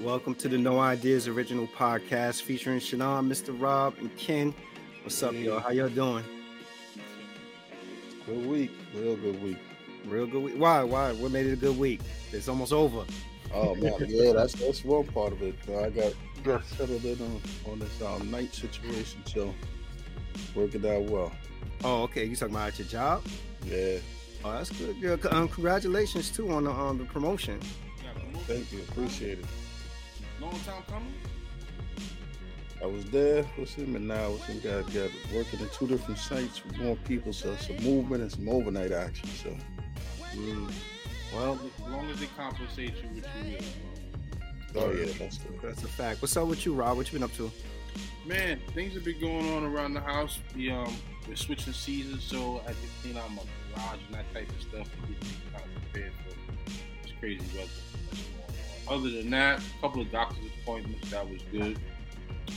Welcome to the No Ideas Original Podcast featuring Shannon, Mr. Rob, and Ken. What's up, y'all? How y'all doing? Good week, real good week. Real good week. Why? Why? What made it a good week? It's almost over. Oh man, yeah, that's that's one part of it. I got got settled in on, on this um, night situation, so working out well. Oh, okay. You talking about your job? Yeah. Oh, that's good. Yeah, um, congratulations too on the um, the promotion. Thank you, appreciate it. Long time coming. I was there with him, and now with him got got working in two different sites with more people, so some movement and some overnight action. So, Mm. Well, as long as they compensate you, which you will. oh yeah, that's good. That's a fact. What's up with you, Rob? What you been up to? Man, things have been going on around the house. We um we're switching seasons, so I had to clean out my garage and that type of stuff to get things kind of prepared for this crazy weather. That's going on. Other than that, a couple of doctor's appointments that was good,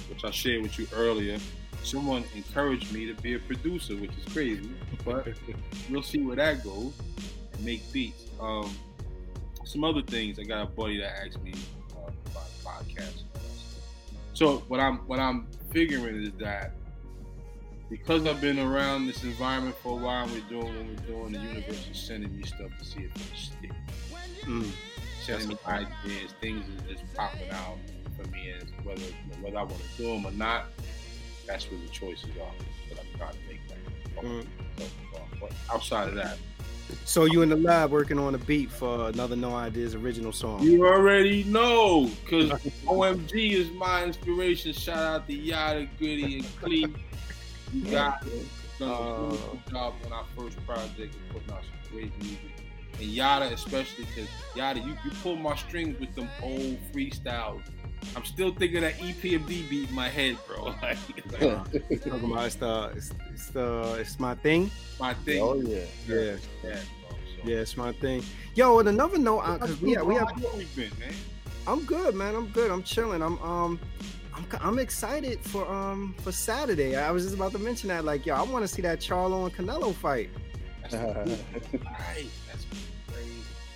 which I shared with you earlier. Someone encouraged me to be a producer, which is crazy, but we'll see where that goes and make beats. Um, some other things. I got a buddy that asked me uh, about podcasts. and all that stuff. So what I'm what I'm figuring is that because I've been around this environment for a while, we're doing what we're doing. The universe is sending me stuff to see if it stick. Mm. Me ideas, things is, is popping out for me, and whether whether I want to do them or not, that's where the choices are. But I'm trying to make that. Mm. So, but outside of that, So you in the lab working on a beat for another No Ideas original song? You already know, because OMG is my inspiration. Shout out to Yada, Goody, and Clee. You got it. Done a Uh, job on our first project and putting out some great music. And Yada, especially, because Yada, you, you pull my strings with them old freestyles. I'm still thinking that E EPMD beat in my head, bro. Like, like, Talking about it's the it's, it's the it's my thing. my thing. Oh yeah. Yeah, Yeah, bro. So, yeah, it's my thing. Yo, and another note, because we have, we have How you been, man? I'm good, man. I'm good. I'm chilling. I'm um I'm I'm excited for um for Saturday. I was just about to mention that. Like, yo, I want to see that Charlo and Canelo fight. That's right. That's crazy.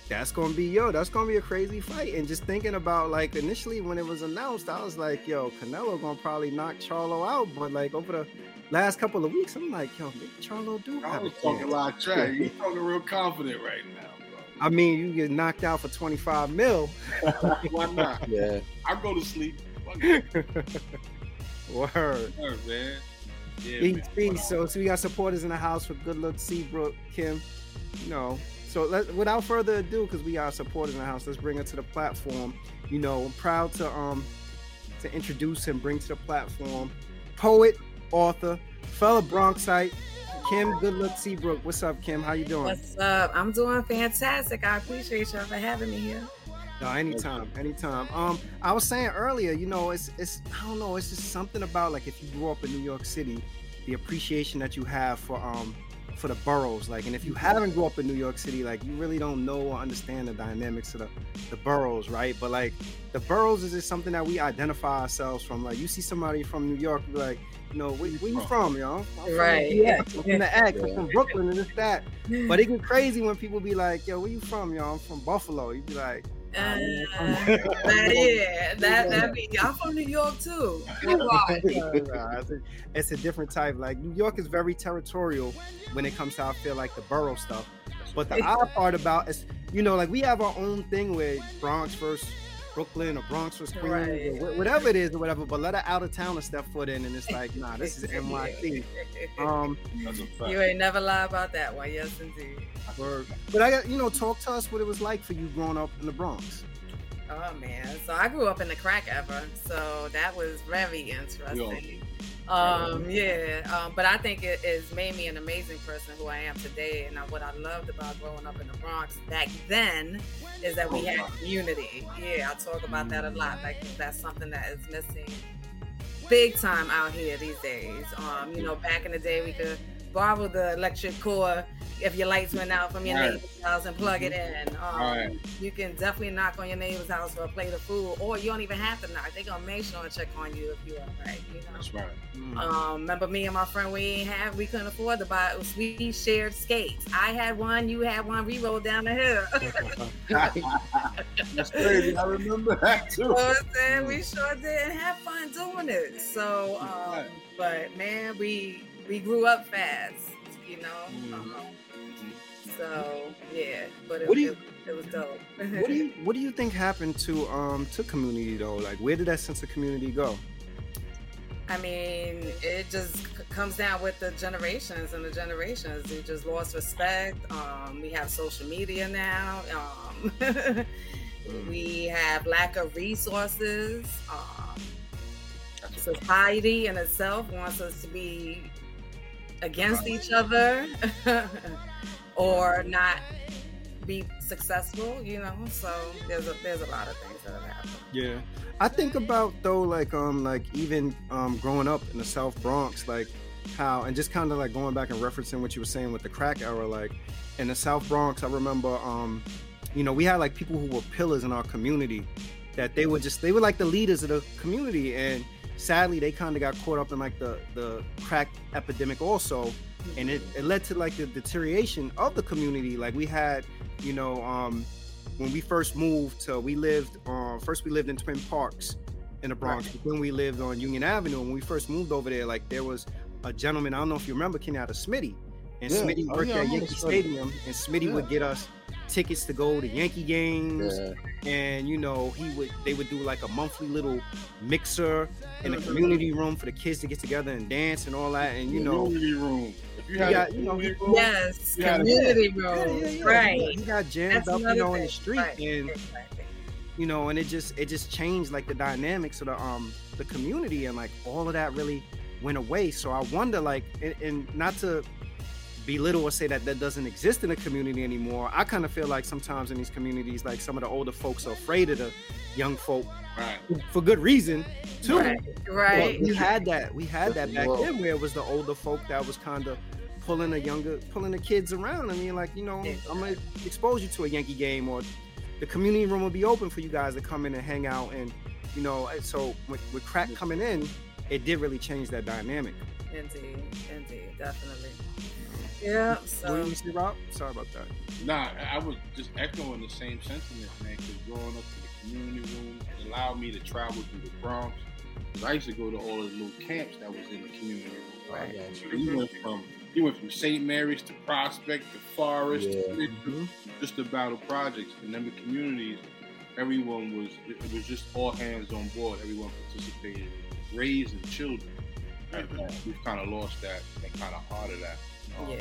That's gonna be yo. That's gonna be a crazy fight. And just thinking about like initially when it was announced, I was like, yo, Canelo gonna probably knock Charlo out. But like over the last couple of weeks, I'm like, yo, maybe Charlo do I have a was talking a chance. lot of trash. You talking real confident right now, Bro. I mean, you get knocked out for 25 mil. bro. Why not? yeah. I go to sleep. Fuck it, Word. man. Yeah, man. So, so we got supporters in the house for Good Look Seabrook, Kim. You know. So let, without further ado, because we are supporters in the house, let's bring her to the platform. You know, I'm proud to um to introduce and bring to the platform poet, author, fellow Bronxite, Kim Good Look Seabrook. What's up, Kim? How you doing? What's up? I'm doing fantastic. I appreciate y'all for having me here. No, anytime, anytime. Um, I was saying earlier, you know, it's it's I don't know, it's just something about like if you grew up in New York City, the appreciation that you have for um for the boroughs. Like, and if you haven't grew up in New York City, like you really don't know or understand the dynamics of the the boroughs, right? But like the boroughs is just something that we identify ourselves from. Like you see somebody from New York, you be like, you know, where, where you from, yo? I'm from Yeah, I'm from the X, I'm from Brooklyn and this that. But it get crazy when people be like, yo, where you from, y'all? I'm from Buffalo. You be like, Uh, that, yeah, that that be. I'm from New York too. What part? Nah, it's, a, it's a different type. Like New York is very territorial when it comes to I feel like the borough stuff. But the odd part about is, you know, like we have our own thing with Bronx versus Brooklyn or Bronx versus Queens Right. or whatever it is or whatever. But let an out of town towner step foot in, and it's like, nah, this is NYC. Um, That's a fact. you ain't never lie about that one. Yes, indeed. word. but I got, you know, talk to us what it was like for you growing up in the Bronx. Oh man, so I grew up in the crack era, so that was very We all interesting. Um, yeah, um, but I think it has made me an amazing person who I am today. And what I loved about growing up in the Bronx back then is that we Oh, had community. Yeah, I talk about that a lot. Like that's something that is missing big time out here these days. Um, you know, back in the day, we could borrow the electric cord if your lights went out from your Right. neighbor's house and plug it in. Um, Right. You can definitely knock on your neighbor's house for a plate of food, or you don't even have to knock. They're gonna make sure and check on you if you are right. You know. That's right. Mm. Um, remember me and my friend, we ain't have, we couldn't afford to buy. We shared skates. I had one, you had one. We rolled down the hill. That's crazy. I remember that you too. know what I'm saying? We sure did and have fun doing it. So, um, Right. but man, we we grew up fast, you know. Mhm. Um, so yeah, but it, What do you- it, it was dope. what do you what do you think happened to um to community though? Like where did that sense of community go? I mean, it just c- comes down with the generations and the generations. We just lost respect. Um, we have social media now. Um, we have lack of resources. Um, society in itself wants us to be against each other or not be successful. You know, so there's a there's a lot of things that have happened. Yeah. I think about though, like um, like even um, growing up in the South Bronx, like how and just kind of like going back and referencing what you were saying with the crack era, like in the South Bronx, I remember, um, you know, we had like people who were pillars in our community, that they were just they were like the leaders of the community, and sadly they kind of got caught up in like the the crack epidemic also, and it, it led to like the deterioration of the community. Like we had, you know, um, when we first moved to we lived uh first we lived in twin parks in the bronx. But then we lived on union avenue. When we first moved over there like there was a gentleman i don't know if you remember kenyatta smitty. And Yeah. smitty Oh, worked yeah, at yankee stadium. And smitty would get us tickets to go to yankee games Yeah. and you know he would they would do like a monthly little mixer in the Mhm. community room for the kids to get together and dance and all that and you know community room. If you You had got- you know, room, Yes, community room, yeah, yeah. right? He got jammed That's up, you another know, in the thing. street, Right, and exactly. you know, and it just it just changed like the dynamics of the um the community, and like all of that really went away. So I wonder, like, and, and not to belittle or say that that doesn't exist in the community anymore. I kind of feel like sometimes in these communities, like some of the older folks are afraid of the young folk right. for good reason too. Right, But right. we had that. We had that back wrong. then, where it was the older folk that was kind of pulling the younger, pulling the kids around. I mean, like you know, I'm gonna expose you to a Yankee game, or the community room will be open for you guys to come in and hang out. And you know, so with, with crack coming in, it did really change that dynamic. Indeed, indeed, definitely. Yeah. what So did you say, Rob? Sorry about that. Nah, I- I was just echoing the same sentiment, man. Because growing up in the community room it allowed me to travel through the Bronx. 'Cause I used to go to all the little camps that was in the community room. I Right. got you. Went from you went from St. Mary's to Prospect to Forest, Yeah. to Mhm. just about the projects. And then the communities, everyone was it it was just all hands on board. Everyone participated, raising children. And uh, we've kind of lost that and kind of heart of that. Um, yeah.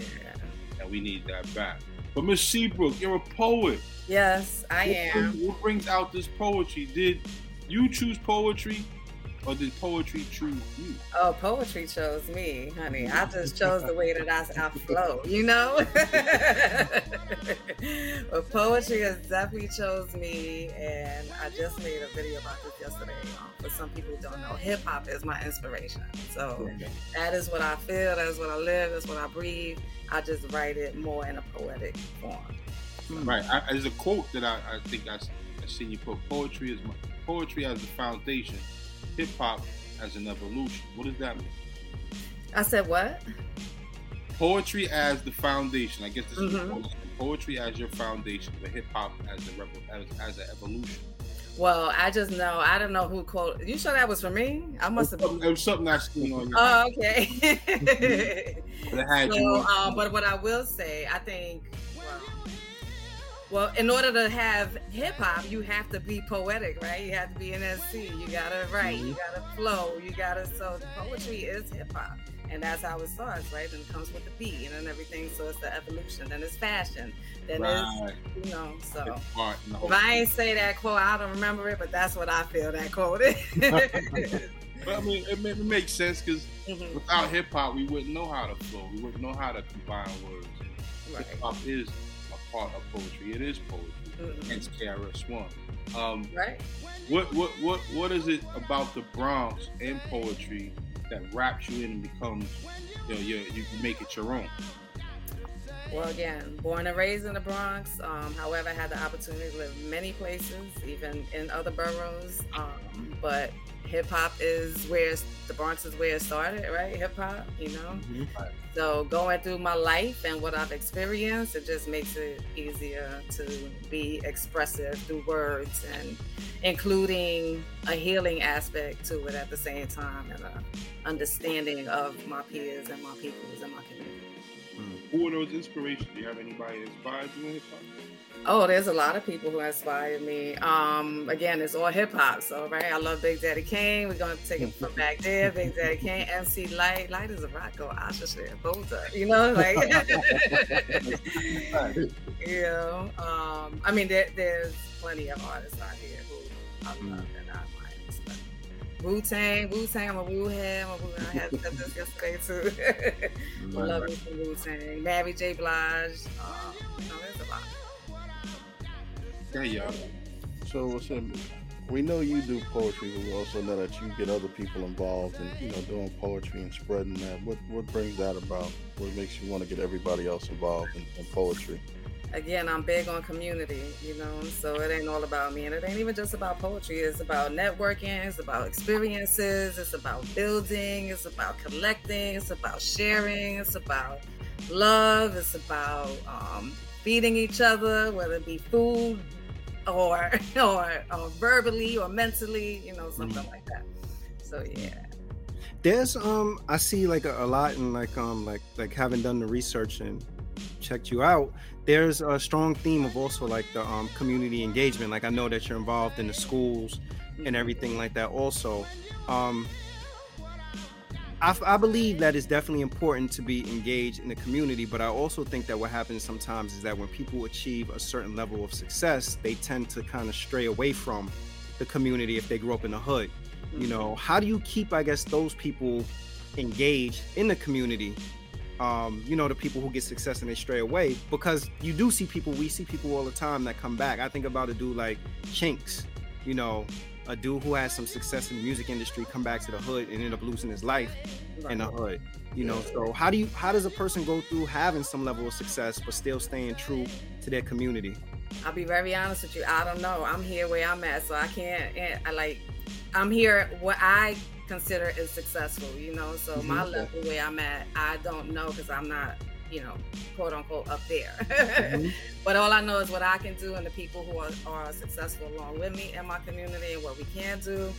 and we need that back. But Miss Seabrook, you're a poet. Yes, I What am. brings- What brings out this poetry? Did you choose poetry, or did poetry choose you? Oh, poetry chose me, honey. I just chose the way that I, I flow, you know? but poetry has definitely chose me, and I just made a video about this yesterday. For some people don't know, hip hop is my inspiration. So that is what I feel, that is what I live, that's what I breathe. I just write it more in a poetic form. Right. I, there's a quote that I, I think I, s- I seen you put: "Poetry is my, poetry as the foundation, hip hop as an evolution." What does that mean? I said, what? Poetry as the foundation. I guess this is Mhm. what it's- poetry as your foundation, but hip hop as a as, as an evolution. Well, I just know, I don't know who quote. You sure that was for me? I must have. It was something I seen on your. Oh, okay. but so, you. um, but what I will say, I think, well, well, in order to have hip hop, you have to be poetic, right? You have to be an MC. You gotta write. You gotta flow. You gotta. So poetry is hip hop, and that's how it starts, right? And it comes with the beat and everything. So it's the evolution. Then it's fashion. Then right. it's you know. So It's part in the whole if I ain't say that quote, I don't remember it, but that's what I feel that quote is. But I mean, it, it makes sense because Mhm. without hip hop, we wouldn't know how to flow. We wouldn't know how to combine words. Right. Hip hop is a part of poetry. It is poetry. Mhm. Hence KRS One. Um, Right. what what what what is it about the Bronx and poetry that wraps you in and becomes you know, you you make it your own. Well, again, born and raised in the Bronx. Um, however, I had the opportunity to live many places, even in other boroughs. Um, but hip hop is where the Bronx is where it started, right? Hip hop, you know. Mm-hmm. So going through my life and what I've experienced, it just makes it easier to be expressive through words and including a healing aspect to it at the same time and a understanding of my peers and my peoples and my community. Who are those inspirations? Do you have anybody that inspired you in hip hop? Oh, there's a lot of people who inspired me. Um, again, it's all hip hop, so right. I love Big Daddy Kane. We're gonna take it from back there. Big Daddy Kane, MC Lyte. Lyte is a rocker. Asha shit, both are. You know, like. you know, um, I mean, there, there's plenty of artists out here who I love and I admire. Wu Tang, Wu Tang, I'm a Wu head. I'm a Wu. I had said this yesterday too. I love Wu Tang. Mary J. Blige. Um, you know, there's a lot. Yeah, yeah. So what's we know you do poetry, but we also know that you get other people involved in, you know, doing poetry and spreading that. What what brings that about? What makes you want to get everybody else involved in, in poetry? Again, I'm big on community, you know, so it ain't all about me. And it ain't even just about poetry. It's about networking, it's about experiences, it's about building, it's about collecting, it's about sharing, it's about love, it's about um, feeding each other, whether it be food, or or, or verbally or mentally, you know, something mm-hmm. like that. So yeah. There's um I see like a, a, lot in like um like like having done the research and checked you out. There's a strong theme of also like the um community engagement. Like I know that you're involved in the schools and mm-hmm. everything like that also. Um I, I, believe that it's definitely important to be engaged in the community, but I also think that what happens sometimes is that when people achieve a certain level of success, they tend to kind of stray away from the community if they grew up in the hood. You know, mm-hmm. how do you keep, I guess, those people engaged in the community? Um, you know, the people who get success and they stray away because you do see people, we see people all the time that come back. I think about a dude like Chinx, you know, a dude who has some success in the music industry come back to the hood and end up losing his life in the hood you know? So how do you how does a person go through having some level of success but still staying true to their community? I'll be very honest with you. I don't know. I'm here where i'm at so i can't eh, i like i'm here what i consider is successful you know? So mm-hmm. my level where i'm at i don't know because i'm not you know, quote unquote, up there. mm-hmm. But all I know is what I can do, and the people who are, are successful along with me in my community, and what we can do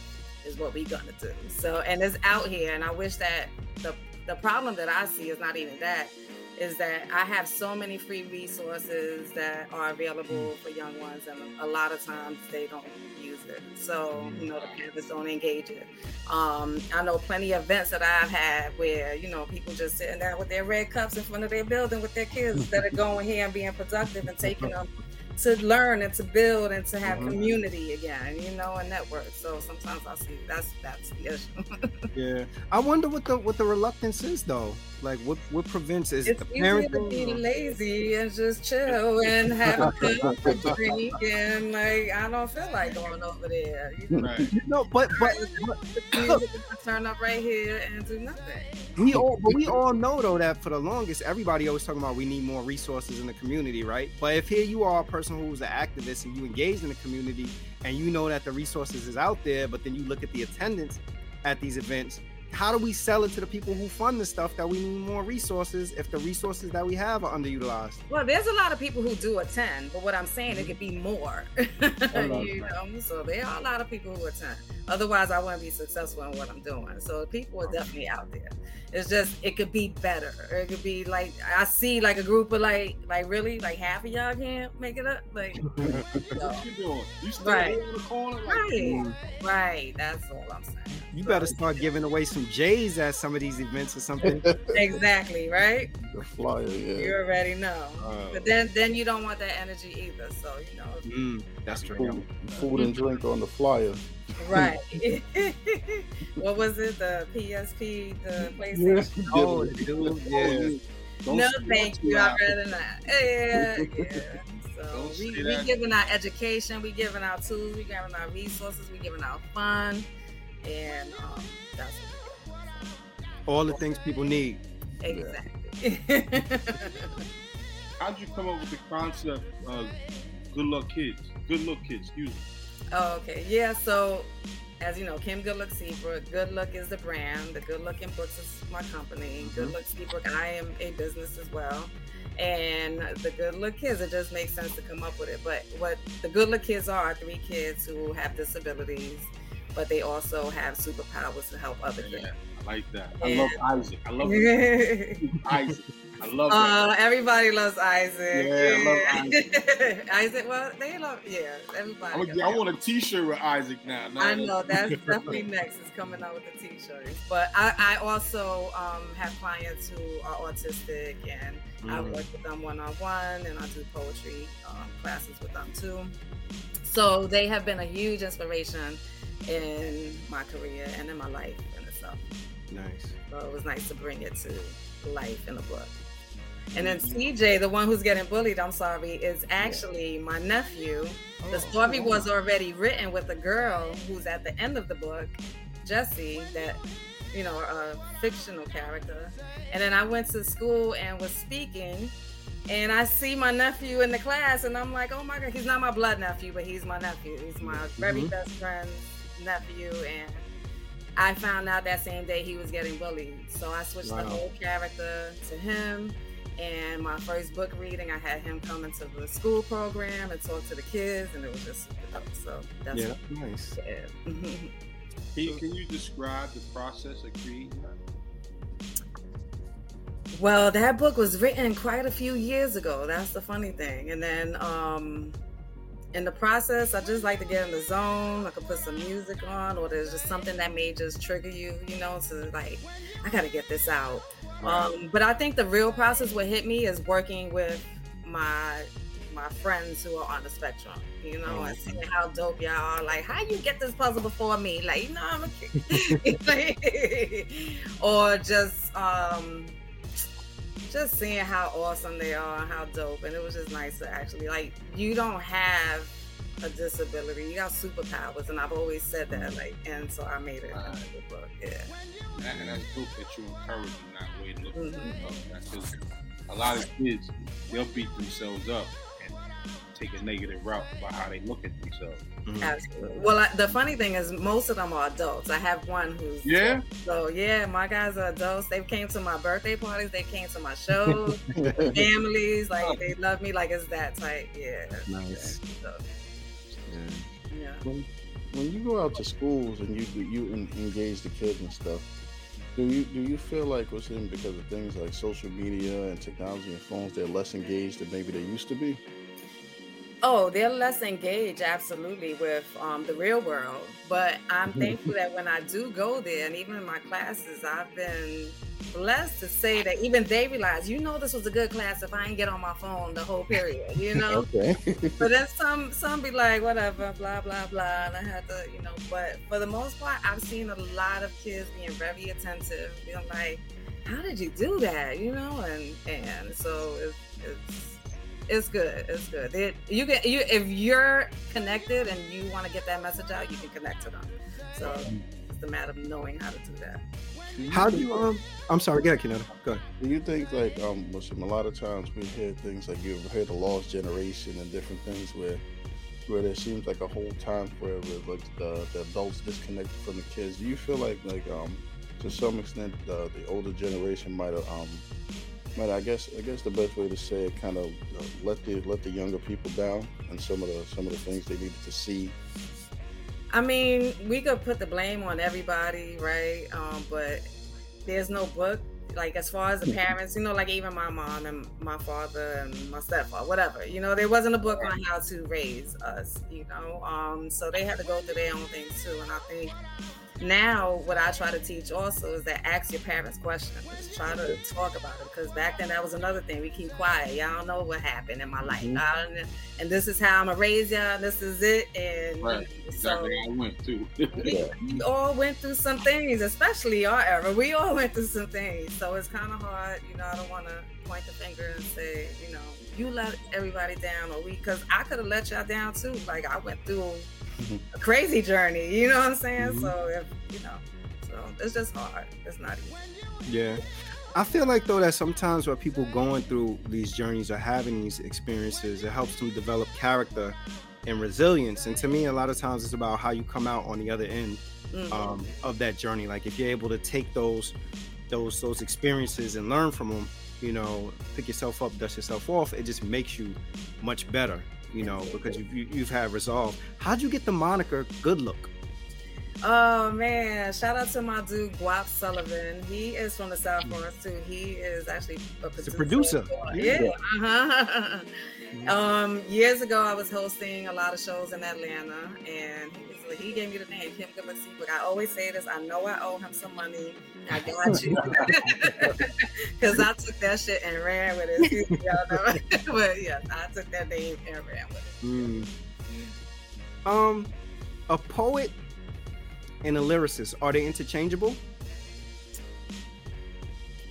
is what we gonna do. So, and it's out here, and I wish that the the problem that I see is not even that is that I have so many free resources that are available mm. for young ones, and a lot of times they don't use it. So, mm. you know, the parents don't engage it. Um, I know plenty of events that I've had where, you know, people just sitting there with their red cups in front of their building with their kids that are going here and being productive and taking them to learn and to build and to have mm-hmm. community again, you know, and network. So sometimes I see that's that's the issue. yeah, I wonder what the what the reluctance is though. Like what what prevents is it's the parent to be lazy and just chill and have a good drink and like I don't feel like going over there. You know, right. no, but but, but turn up right here and do nothing. We all but we all know though that for the longest everybody always talking about we need more resources in the community, right? But if here you are a person who's an activist and you engage in the community and you know that the resources is out there, but then you look at the attendance at these events how do we sell it to the people who fund the stuff that we need more resources if the resources that we have are underutilized? Well, there's a lot of people who do attend, but what I'm saying it could be more. you know, so there are a lot of people who attend. Otherwise, I wouldn't be successful in what I'm doing. So people are definitely out there. It's just it could be better. Or it could be like I see like a group of like like really like half of y'all can't make it up. Like what you doing? You still right. in the corner? Like, right. Right. That's all I'm saying. You so, better start giving away some J's at some of these events or something. exactly, right? The flyer, yeah. You already know. Uh, but then then you don't want that energy either. So, you know. Mm, that's true. Food, food and drink on the flyer. Right. what was it? The PSP, the PlayStation? Yeah. Oh, dude, yeah. Don't no, thank you. I'd rather not. Yeah, yeah. So we, we giving our education, we giving our tools, we giving our resources, we giving our fun, and um, that's what All the things people need. Exactly. How'd you come up with the concept of Good Luck Kids? Good Look Kids, excuse me. Oh, okay. Yeah, so as you know, Kim Good Look Seabrook. Good Look is the brand. The Good Looking Books is my company. Mhm. Good Look Seabrook. I am a business as well. And the Good Look Kids, it just makes sense to come up with it. But what the Good Look Kids are, are three kids who have disabilities, but they also have superpowers to help other kids. I like that. I Yeah. love Isaac. I love Isaac. I love that. Uh, everybody loves Isaac. Yeah, I love Isaac. Isaac, well, they love, yeah, everybody. I'm I want a T-shirt with Isaac now. No, I know that's definitely next is coming out with the t-shirts. But I, I also um, have clients who are autistic and I Mm. work with them one on one and I do poetry um, classes with them too. So they have been a huge inspiration in my career and in my life in itself. Nice. So it was nice to bring it to life in a book. And then CJ, the one who's getting bullied, I'm sorry, is actually my nephew. The Oh, story was already written with a girl who's at the end of the book, Jessie, that, you know, a fictional character. And then I went to school and was speaking, and I see my nephew in the class, and I'm like, oh my God, he's not my blood nephew, but he's my nephew. He's my very Mhm. best friend's nephew. And I found out that same day he was getting bullied. So I switched the whole character to him. And my first book reading, I had him come into the school program and talk to the kids, and it was just. So that's Yeah, nice. yeah. Can you, can you describe the process of creating that? well, that book was written quite a few years ago. That's the funny thing. And then um, in the process, I just like to get in the zone. I could put some music on, or there's just something that may just trigger you, you know, to like, I got to get this out. Um, but I think the real process what hit me is working with my my friends who are on the spectrum, you know, Oh, and seeing how dope y'all are. Like, how you get this puzzle before me? Like, you know, I'm a kid. or just um just seeing how awesome they are and how dope. And it was just nice to actually like you don't have a disability, you got superpowers, and I've always said that. Like, and so I made it the book. Yeah. And, that's dope that you encourage them that way to look at Mhm. themselves. That's 'cause a lot of kids, they'll beat themselves up and take a negative route about how they look at themselves. Mhm. Absolutely. Well, I, the funny thing is, most of them are adults. I have one who's Yeah? So yeah, my guys are adults. They came to my birthday parties. They came to my shows. families, like they love me. Like it's that type. Yeah. Nice. So, Yeah. yeah. when, when you go out to schools and you you engage the kids and stuff, do you do you feel like what's in because of things like social media and technology and phones, they're less engaged than maybe they used to be? Oh, they're less engaged, absolutely, with um, the real world. But I'm thankful that when I do go there, and even in my classes, I've been blessed to say that even they realize, you know, this was a good class if I ain't get on my phone the whole period, you know. Okay. but then some some be like whatever blah blah blah and i had to you know but for the most part i've seen a lot of kids being very attentive being like how did you do that you know and and so it's it's it's good it's good it, you can you if you're connected and you want to get that message out you can connect to them so it's a matter of knowing how to do that How do you um? I'm sorry. Go ahead, Kenetta. Go ahead. Do you think like um listen, a lot of times we hear things like you've heard the lost generation and different things where where there seems like a whole time where like the, the adults disconnected from the kids. Do you feel like like um to some extent the the older generation might have um might I guess I guess the best way to say it kind of uh, let the let the younger people down and some of the some of the things they needed to see. I mean, we could put the blame on everybody, right? Um, but there's no book. Like as far as the parents, you know, like even my mom and my father and my stepfather, whatever, you know, there wasn't a book on how to raise us, you know. Um, so they had to go through their own things too. And I think now what I try to teach also is that ask your parents questions. Try to talk about it because back then that was another thing. We keep quiet. Y'all don't know what happened in my life. Mhm. I don't- and this is how I'm gonna raise y'all. And this is it. And Right. so Exactly I went too. we, we all went through some things, especially our era. We all went through some things. So it's kind of hard, you know. I don't want to point the finger and say, you know, you let everybody down, or we, because I could have let y'all down too. Like I went through A crazy journey, you know what I'm saying? Mhm. So if you know, so it's just hard. It's not easy. Yeah. I feel like though that sometimes where people going through these journeys or having these experiences, it helps them develop character and resilience. And to me, a lot of times it's about how you come out on the other end Mhm. um, of that journey. Like if you're able to take those those those experiences and learn from them, you know, pick yourself up, dust yourself off, it just makes you much better. You know, because you've, you- you've had resolve. How'd you get the moniker Good Look? Oh man! Shout out to my dude Guap Sullivan. He is from the South Mm. Bronx too. He is actually a producer. a producer. Yeah. Yeah. Uh-huh. Mhm. um, years ago, I was hosting a lot of shows in Atlanta, and he was he gave me the name Kim Galaxy. But I always say this: I know I owe him some money. I got you, because I took that shit and ran with it. Y'all know. but yeah, I took that name and ran with it. Mm. Um, a poet and a lyricist are they interchangeable?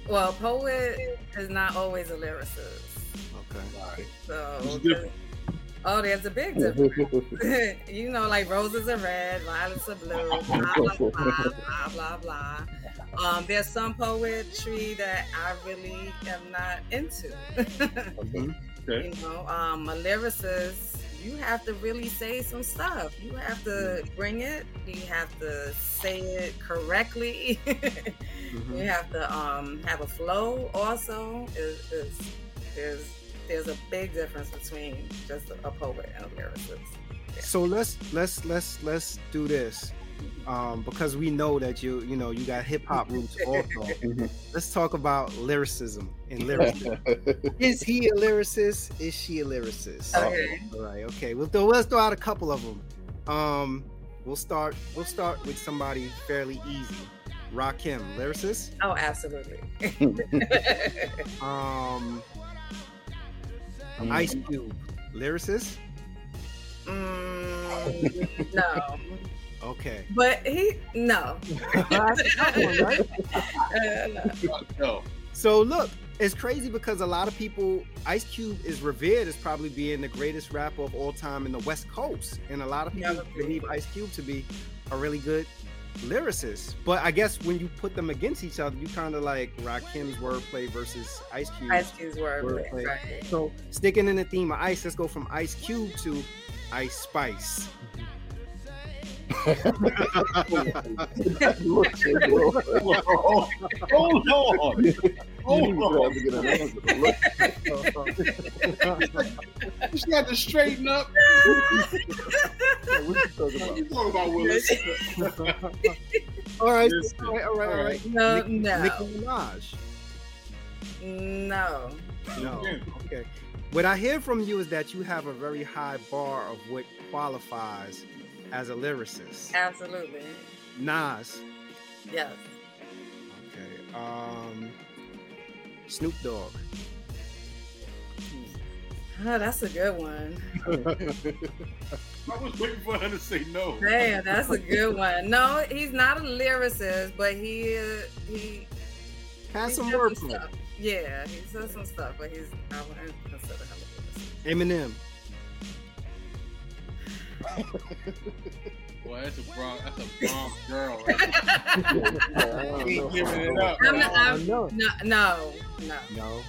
Well, poet is not always a lyricist. Okay. So It's. Oh, there's a big difference. you know, like roses are red, violets are blue, blah blah blah blah blah blah. Um, there's some poetry that I really am not into. Mhm. Okay. you know, um, a lyricist, you have to really say some stuff. You have to bring it. You have to say it correctly. Mhm. You have to um, have a flow. Also, is, is there's there's a big difference between just a poet and a lyricist. So let's let's let's let's do this. Um, because we know that you you know you got hip hop roots also. let's talk about lyricism and lyricism. Is he a lyricist? Is she a lyricist? Okay. All right. Okay. We'll throw, let's throw out a couple of them. Um, we'll start. We'll start with somebody fairly easy. Rakim, lyricist. Oh, absolutely. Um, Ice Cube, lyricist. mm, no, Okay. but he no. That's a tough one, right? No. No. So look, it's crazy because a lot of people, Ice Cube is revered as probably being the greatest rapper of all time in the West Coast, and a lot of people Yeah. believe Ice Cube to be a really good lyricist. But I guess when you put them against each other, you kind of like Rakim's wordplay versus Ice Cube. Ice Cube's word, Wordplay. right? So sticking in the theme of Ice, let's go from Ice Cube to Ice Spice. Hold on. Hold on. You just got to straighten up. What you talking about, Willis? all right, all right, all right, all right. No, Nick- no, Nicki Minaj. no. No. Okay. What I hear from you is that you have a very high bar of what qualifies as a lyricist. Absolutely. Nas. Yes. Okay. Um Snoop Dogg. Oh, that's a good one. I was waiting for her to say no. Damn, that's a good one. No, he's not a lyricist, but he uh, he Has he some says wordplay. stuff. Yeah, he says some stuff, but he's I wouldn't consider him a lyricist. Eminem. Boy, that's a Bronx, that's a Bronx girl. Right? He ain't giving it up. I'm not- I'm- no. No, no, no. No.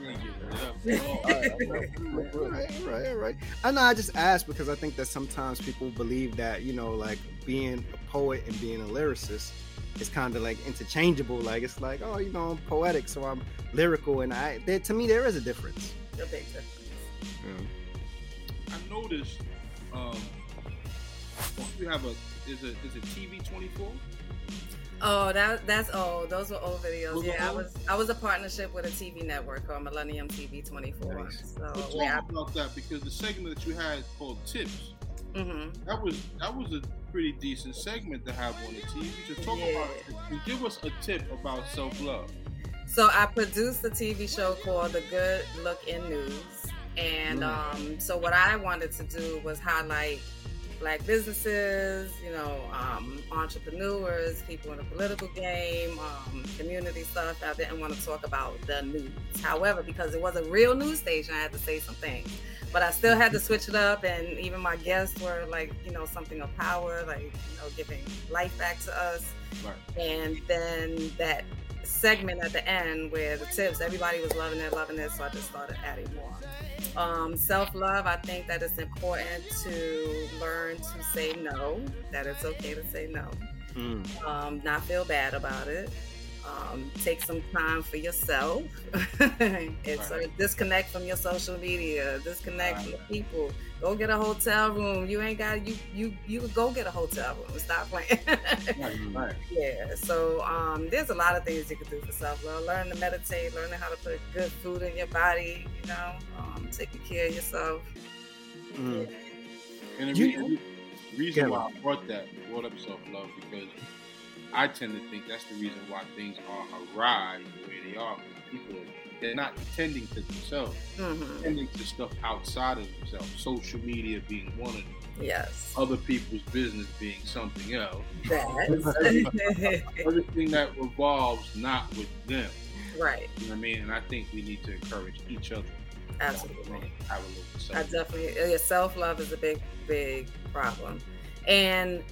He ain't giving it up. Right, right, right. I know. I just asked because I think that sometimes people believe that you know, like being a poet and being a lyricist is kind of like interchangeable. Like it's like, oh, you know, I'm poetic, so I'm lyrical, and I. There, to me, there is a difference. The big difference. I noticed. Um, well, you have a is it is it TV twenty four? Oh, that that's old. Those were old videos. Were yeah, I was I was a partnership with a TV network called Millennium TV 24. Nice. So Let's yeah. about that because the segment that you had called Tips mm-hmm. that was that was a pretty decent segment to have on the TV. to talk Yeah. about it and give us a tip about self love. So I produced a TV show called The Good Look in News. And Mm. um, so what I wanted to do was highlight black businesses, you know, um, entrepreneurs, people in the political game, um, community stuff. I didn't want to talk about the news. However, because it was a real news station, I had to say some things. But I still had to switch it up, and even my guests were like, you know, something of power, like, you know, giving life back to us Right. and then that segment at the end where the tips, everybody was loving it, loving it. So I just started adding more. Um, Self love, I think that it's important to learn to say no, that it's okay to say no, Mm. um, not feel bad about it. Um, take some time for yourself. it's a disconnect from your social media, disconnect from people. Go get a hotel room. You ain't got you you you could go get a hotel room. Stop playing. Right, right. Yeah, so um, there's a lot of things you can do for self love. Learn to meditate, learning how to put good food in your body, you know, um, taking care of yourself. Mm. And the You- reason, reason why I brought that brought up self love because I tend to think that's the reason why things are awry the way they are. People they're not tending to themselves, hmm tending to stuff outside of themselves. Social media being one of them, Yes, other people's business being something else. that. Everything that revolves not with them. right, You know what I mean? And I think we need to encourage each other. absolutely. Have a little I definitely yeah, self love is a big, big problem. And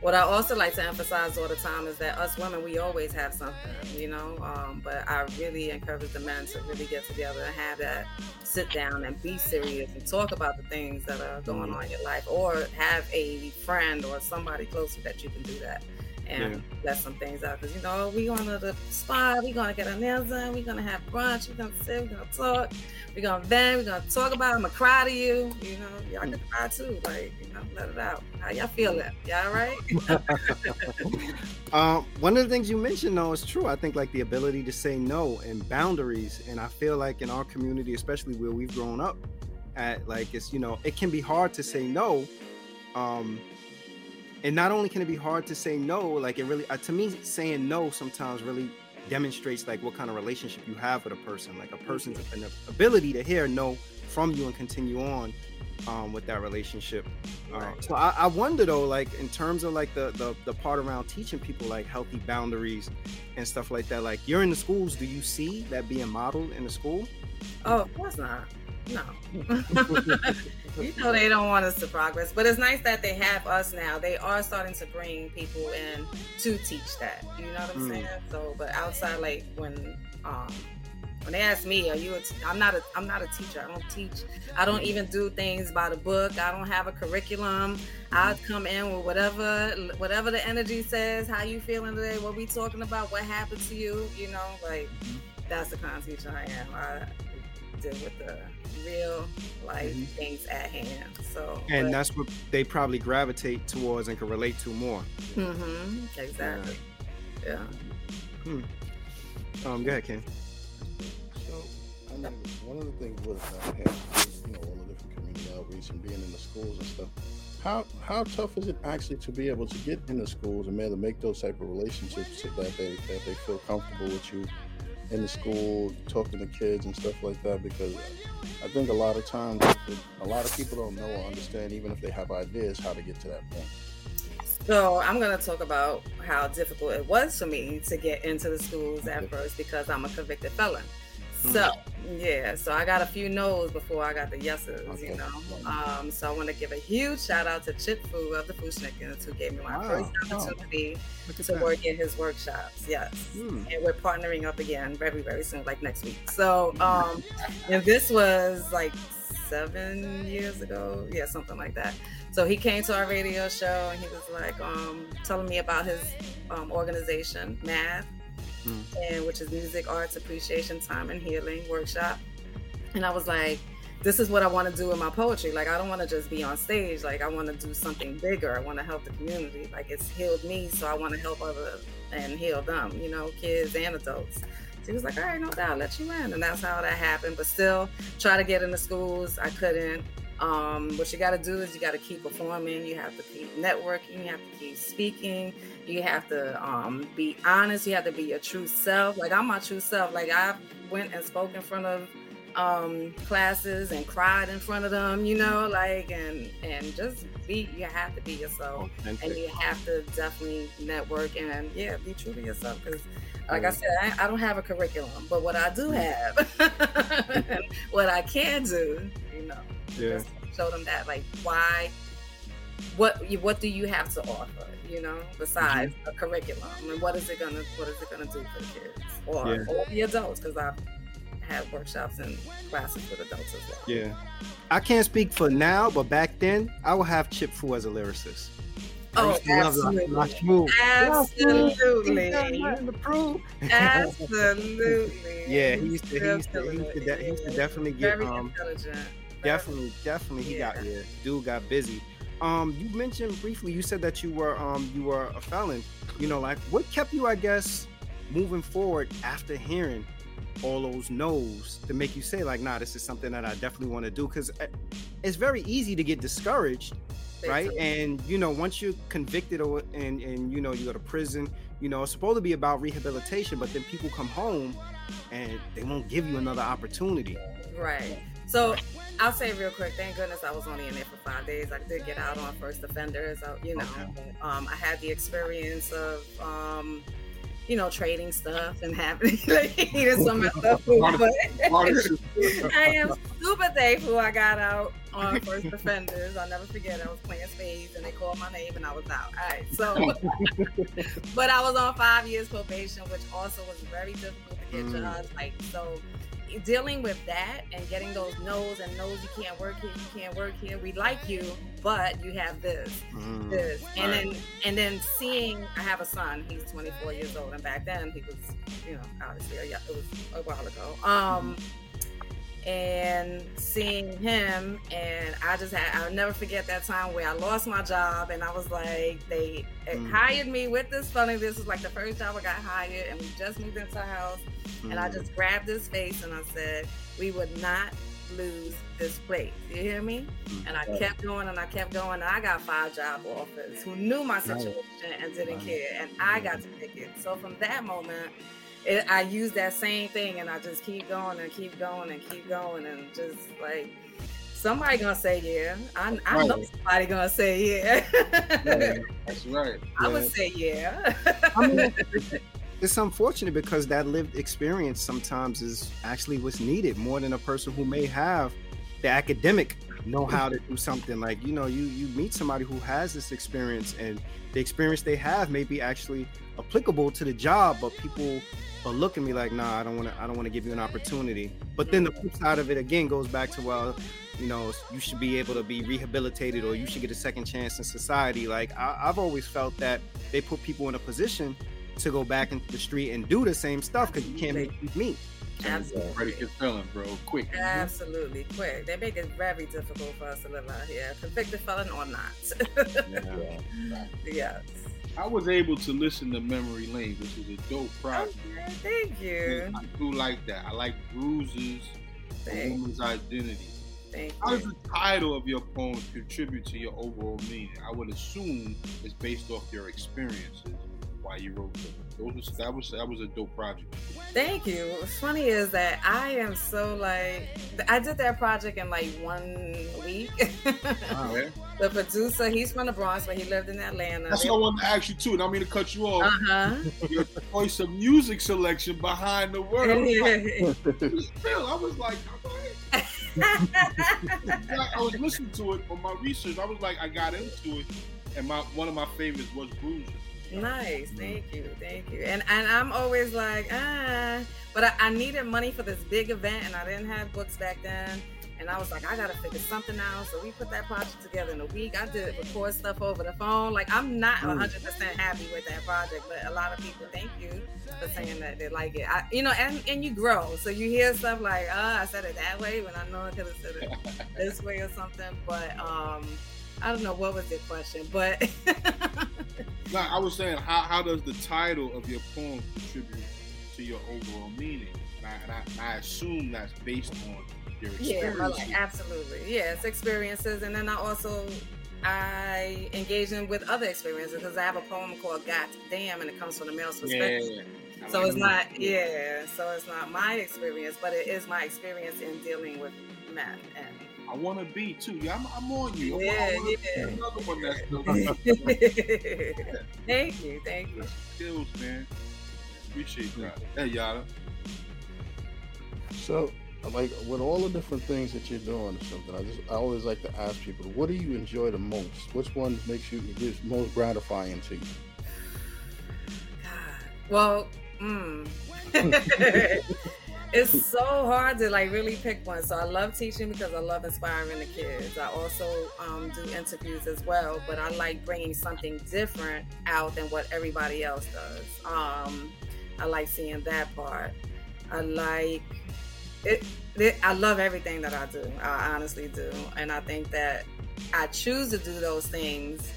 what I also like to emphasize all the time is that us women, we always have something, you know. Um, but I really encourage the men to really get together and have that sit down and be serious and talk about the things that are going on in your life, or have a friend or somebody closer that you can do that and Yeah. let some things out. Because you know, we going to the spa, we gonna get our nails done, we gonna have brunch, we gonna sit, we gonna talk, we gonna vent, we gonna talk about. it. I'm gonna cry to you. You know, y'all can cry too. Like you know, let it out. How y'all feeling? Y'all all right? Um, one of the things you mentioned though is true. I think like the ability to say no and boundaries, and I feel like in our community, especially where we've grown up, at like it's you know it can be hard to say no. Um, and not only can it be hard to say no, like it really uh, to me saying no sometimes really demonstrates like what kind of relationship you have with a person, like a person's an ability to hear no from you and continue on um, with that relationship. Uh, so I, I wonder though, like in terms of like the, the the part around teaching people like healthy boundaries and stuff like that. Like you're in the schools, do you see that being modeled in the school? Oh, of course not. No. you know they don't want us to progress, but it's nice that they have us now. They are starting to bring people in to teach that. You know what I'm Mm. saying? So, but outside, like when um when they ask me, "Are you?" A t- I'm not a. I'm not a teacher. I don't teach. I don't even do things by the book. I don't have a curriculum. I come in with whatever, whatever the energy says. How you feeling today? What we talking about? What happened to you? You know, like that's the kind of teacher I am. I deal with the real life Mhm. things at hand. So, And that's what they probably gravitate towards and can relate to more. hmm exactly. Yeah. Hmm. Um, go ahead, Ken. So, I mean, one of the things with uh, having, you know, all the different community outreach and being in the schools and stuff, how how tough is it actually to be able to get in the schools and be able to make those type of relationships so that they that they feel comfortable with you in the school, talking to kids and stuff like that? Because I think a lot of times, a lot of people don't know or understand, even if they have ideas, how to get to that point. So I'm going to talk about how difficult it was for me to get into the schools at first because I'm a convicted felon. So yeah, so I got a few no's before I got the yeses, Okay. you know. Um, so I want to give a huge shout out to Chip Fu of the Fu-Schnickens who gave me my Wow. first Oh. opportunity at to that. work in his workshops. Yes. Hmm. and we're partnering up again very very soon like next week so um and this was like seven years ago yeah something like that so he came to our radio show and he was like um telling me about his um, organization math Mm. and which is music arts appreciation time and healing workshop. And i was like this is what i want to do in my poetry. Like i don't want to just be on stage. Like i want to do something bigger. I want to help the community. Like it's healed me so i want to help others and heal them you know kids and adults. He was like all right no doubt let you in. And that's how that happened. But still try to get into schools. I couldn't um, what you got to do is you got to keep performing you have to keep networking you have to keep speaking you have to um, be honest you have to be your true self. Like i'm my true self. Like i went and spoke in front of um, classes and cried in front of them you know like and and just be you have to be yourself. And you have to definitely network and yeah be true to yourself because like i said I, I don't have a curriculum but what i do have what i can do you know Yeah. just show them that like why what what do you have to offer? You know, besides mm-hmm. a curriculum, and what is it gonna what is it gonna do for the kids or, yeah. or the adults? Because I've had workshops and classes with adults as well. Yeah, I can't speak for now, but back then I would have Chip Fu as a lyricist. Oh, absolutely. Absolutely. Absolutely. yeah, he used to, he used to, he used to, de- he used to definitely get Very um intelligent. Definitely, definitely, he yeah. got yeah. Dude got busy. Um, you mentioned briefly. You said that you were um you were a felon. You know, like what kept you, I guess, moving forward after hearing all those no's to make you say like, nah, this is something that I definitely want to do. Because eh, it's very easy to get discouraged right? And you know, once you're convicted or and and you know you go to prison, you know, it's supposed to be about rehabilitation, but then people come home and they won't give you another opportunity. Right. So I'll say real quick. Thank goodness I was only in there for five days. I did get out on first offenders. you know, okay. um, I had the experience of um, you know, trading stuff and having like eating some of stuff. But I am super thankful I got out on first offenders. I'll never forget. I was playing spades and they called my name and I was out. All right, so, but I was on five years probation, which also was very difficult to get mm. jobs. Like so, dealing with that and getting those no's and no's you can't work here you can't work here we like you but you have this mm, this. And right. then and then seeing i have a son he's 24 years old and back then he was you know obviously it was a while ago. Um and seeing him and i just had i'll never forget that time where i lost my job and i was like they mm. hired me with this funding. This was like the first job i got hired and we just moved into a house mm. and i just grabbed his face and i said we would not lose this place. You hear me? Mm. and i kept going and i kept going and i got five job offers who knew my situation and didn't care and i got to pick it. So from that moment it, I use that same thing and I just keep going and keep going and keep going and just like somebody gonna say yeah. I, I right. know somebody gonna say yeah. yeah that's right. I would say yeah. I mean, it's unfortunate because that lived experience sometimes is actually what's needed more than a person who may have the academic know how to do something like you know you you meet somebody who has this experience and the experience they have may be actually applicable to the job but people or look at me like, nah, I don't want to, I don't want to give you an opportunity. But then the flip side of it again goes back to well, you know, you should be able to be rehabilitated or you should get a second chance in society. Like I, have always felt that they put people in a position to go back into the street and do the same stuff because you can't make me. Absolutely. Ready to feeling, bro. Quick. Absolutely. Quick. They make it very difficult for us to live out here, convicted felon or not. yeah. yes. I was able to listen to Memory Lane, which is a dope project. Okay, thank you. I do like that. I like Bruises, a woman's identity. Thank How does the title of your poem contribute to your overall meaning? I would assume it's based off your experiences while you wrote them. Was, that was that was a dope project. Thank you. What's funny is that I am so like I did that project in like one week. Yeah. the producer, he's from the Bronx, but he lived in Atlanta. That's what I wanted to ask you too, and I mean to cut you off. Uh-huh. Your choice of music selection behind the words. Still, I was like, I was listening to it on my research. I was like, I got into it, and my one of my favorites was Bruises. Nice, thank you, thank you. And and I'm always like, ah, but I, I, needed money for this big event, and I didn't have books back then. And I was like, I gotta figure something out. So we put that project together in a week. I did record stuff over the phone. Like I'm not 100 percent happy with that project, but a lot of people thank you for saying that they like it. I, you know, and and you grow, so you hear stuff like, oh, I said it that way when I know I could have said it this way or something. But um, I don't know what was the question, but no, I was saying how, how does the title of your poem contribute to your overall meaning? And I, and I, I assume that's based on your experience. Yeah, absolutely. Yes, experiences, and then I also I engage in with other experiences because I have a poem called "God Damn" and it comes from the male's perspective. Yeah, yeah. So it's not, yeah. So it's not my experience, but it is my experience in dealing with men and I want to be too. Yeah, I'm, I'm on you. Yeah, yeah. Another one that's Thank you, thank you. Skills, man. Appreciate that. Hey, Yada. So, like with all the different things that you're doing or something, I just I always like to ask people, what do you enjoy the most? Which one makes you is most gratifying to you? Well, mm. it's so hard to like really pick one. So I love teaching because I love inspiring the kids. I also um, do interviews as well, but I like bringing something different out than what everybody else does. Um, I like seeing that part. I like it, it. I love everything that I do. I honestly do, and I think that I choose to do those things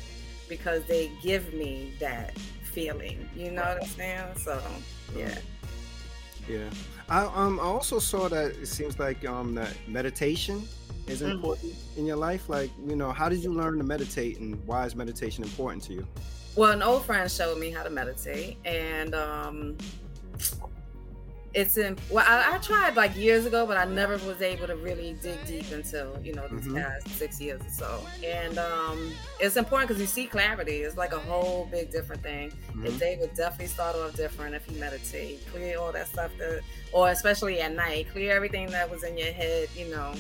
because they give me that feeling. You know what I'm saying? So yeah. Yeah. I um I also saw that it seems like um that meditation is Mhm. important in your life. Like, you know, how did you learn to meditate and why is meditation important to you? Well, an old friend showed me how to meditate, and um, it's in. Well, I, I tried like years ago, but I never was able to really dig deep until you know these Mhm. past six years or so. And um, it's important because you see clarity. It's like a whole big different thing. Your Mhm. day would definitely start off different if you meditate. Clear all that stuff that, or especially at night, clear everything that was in your head. You know,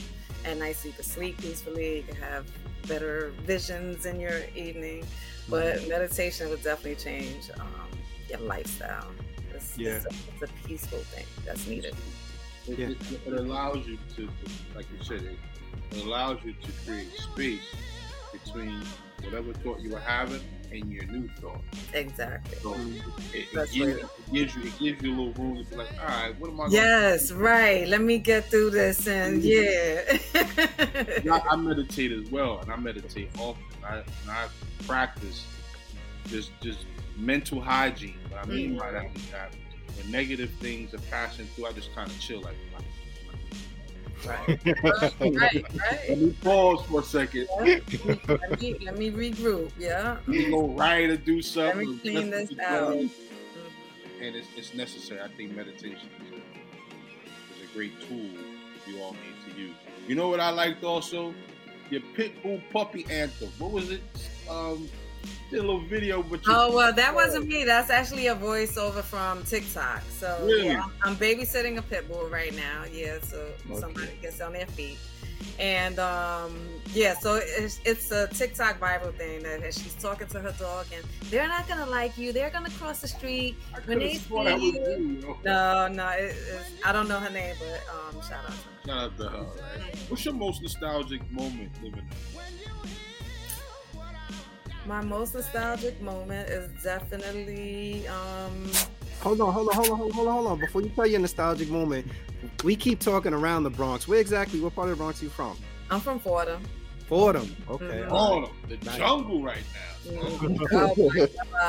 at night so you could sleep peacefully. You could have better visions in your evening. But meditation would definitely change um, your lifestyle. It's, Yeah. it's, a, it's a peaceful thing that's needed. It, Yeah. it, it allows you to, to, like you said, it, it allows you to create space between whatever thought you were having and your new thought. Exactly. So it, it, gives, it gives you it gives you a little room to be like, all right, what am I? Yes, right. Let me get through this and yeah. Gonna I, I meditate as well, and I meditate often. I, and I practice just just mental hygiene. What I mean by that is that when negative things are passing through, I just kind of chill like. right. right, right. Let me pause for a second. Yeah. Let, me, let me regroup. Yeah. Let me go right or do something. Let me clean this out. God. Mhm. and it's, it's necessary. I think meditation is a, is a great tool you all need to use. You know what I liked also? Your Pitbull puppy anthem. What was it? Um, did a little video, but you, Oh well, that wasn't me. That's actually a voiceover from TikTok. So Really? yeah, I'm, I'm babysitting a pit bull right now. Yeah, so Okay. somebody gets on their feet, and um, yeah, so it's, it's a TikTok viral thing that that she's talking to her dog, and they're not gonna like you. They're gonna cross the street. I when they have sworn that was see you. yo. No, no, it, it's, I don't know her name, but um, shout out to her. Shout out to her. Right? What's your most nostalgic moment living? My most nostalgic moment is definitely um, Hold on, hold on, hold on, hold on, hold on, hold on. Before you tell your nostalgic moment, we keep talking around the Bronx. Where exactly? What part of the Bronx are you from? I'm from Fordham. Fordham. Okay. Mhm. all right. Oh, the Nice. jungle right now. Mm. Oh my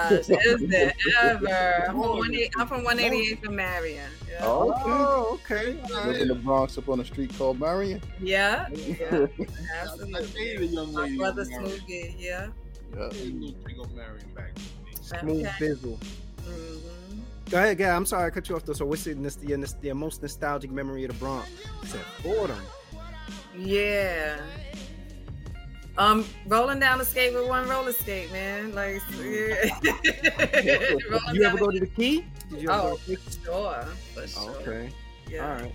gosh, is there ever? I'm from, one, I'm from 188 from Marion. Yeah. Oh, okay. all Live right. in the Bronx up on a street called Marion. Yeah, yeah, I absolutely. dated a young My lady. brother on yeah. Yeah. I dated a little thing on Marion back in the day. Smooth Okay. bizzle. Mhm. Go ahead, yeah. I'm sorry I cut you off though. So what's your, nos- your, nos- your most nostalgic memory of the Bronx? I said Fordham. Yeah. Um, rolling down the skate with one roller skate, man. Like, yeah. Rolling You ever go to the key? Did you ever Oh, go to the key? for sure, for sure. Oh, okay. Yeah. All right.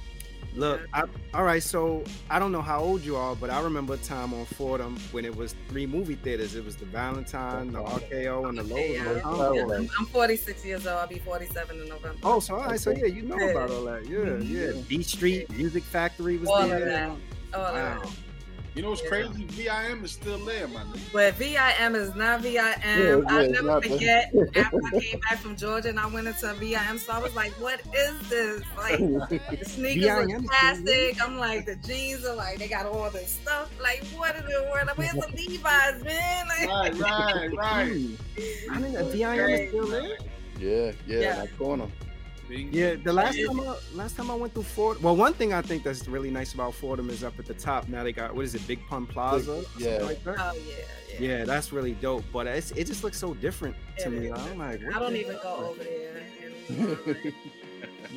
Look, I, all right. So I don't know how old you are, but I remember a time on Fordham when it was three movie theaters. It was the Valentine, the RKO, and the Loew's. Yeah, Oh, I'm, I'm 46 years old. I'll be 47 in November. Oh, so all right. So yeah, you know about all that. Yeah, Mhm. yeah. B Street Music Factory was all of there. that. All of Wow. that. You know what's Yeah. crazy? VIM is still there, my nigga. But VIM is not VIM. Yeah, I yeah, never forget after I came back from Georgia and I went into VIM. So I was like, what is this? Like, the sneakers VIM are plastic. I'm like, the jeans are like, they got all this stuff. Like, what in the world? Where's the Levi's, man? Like, Right, right, right. I mean, the VIM is still there. Yeah, yeah, Yeah. that corner. Bing. Yeah, the last Yeah. time I, last time I went through Fordham. Well, one thing I think that's really nice about Fordham is up at the top. Now they got what is it, Big Pun Plaza? or yeah. like that? oh, yeah, yeah. Yeah, that's really dope. But it's, it just looks so different to It me. I'm like, I don't the even go over there.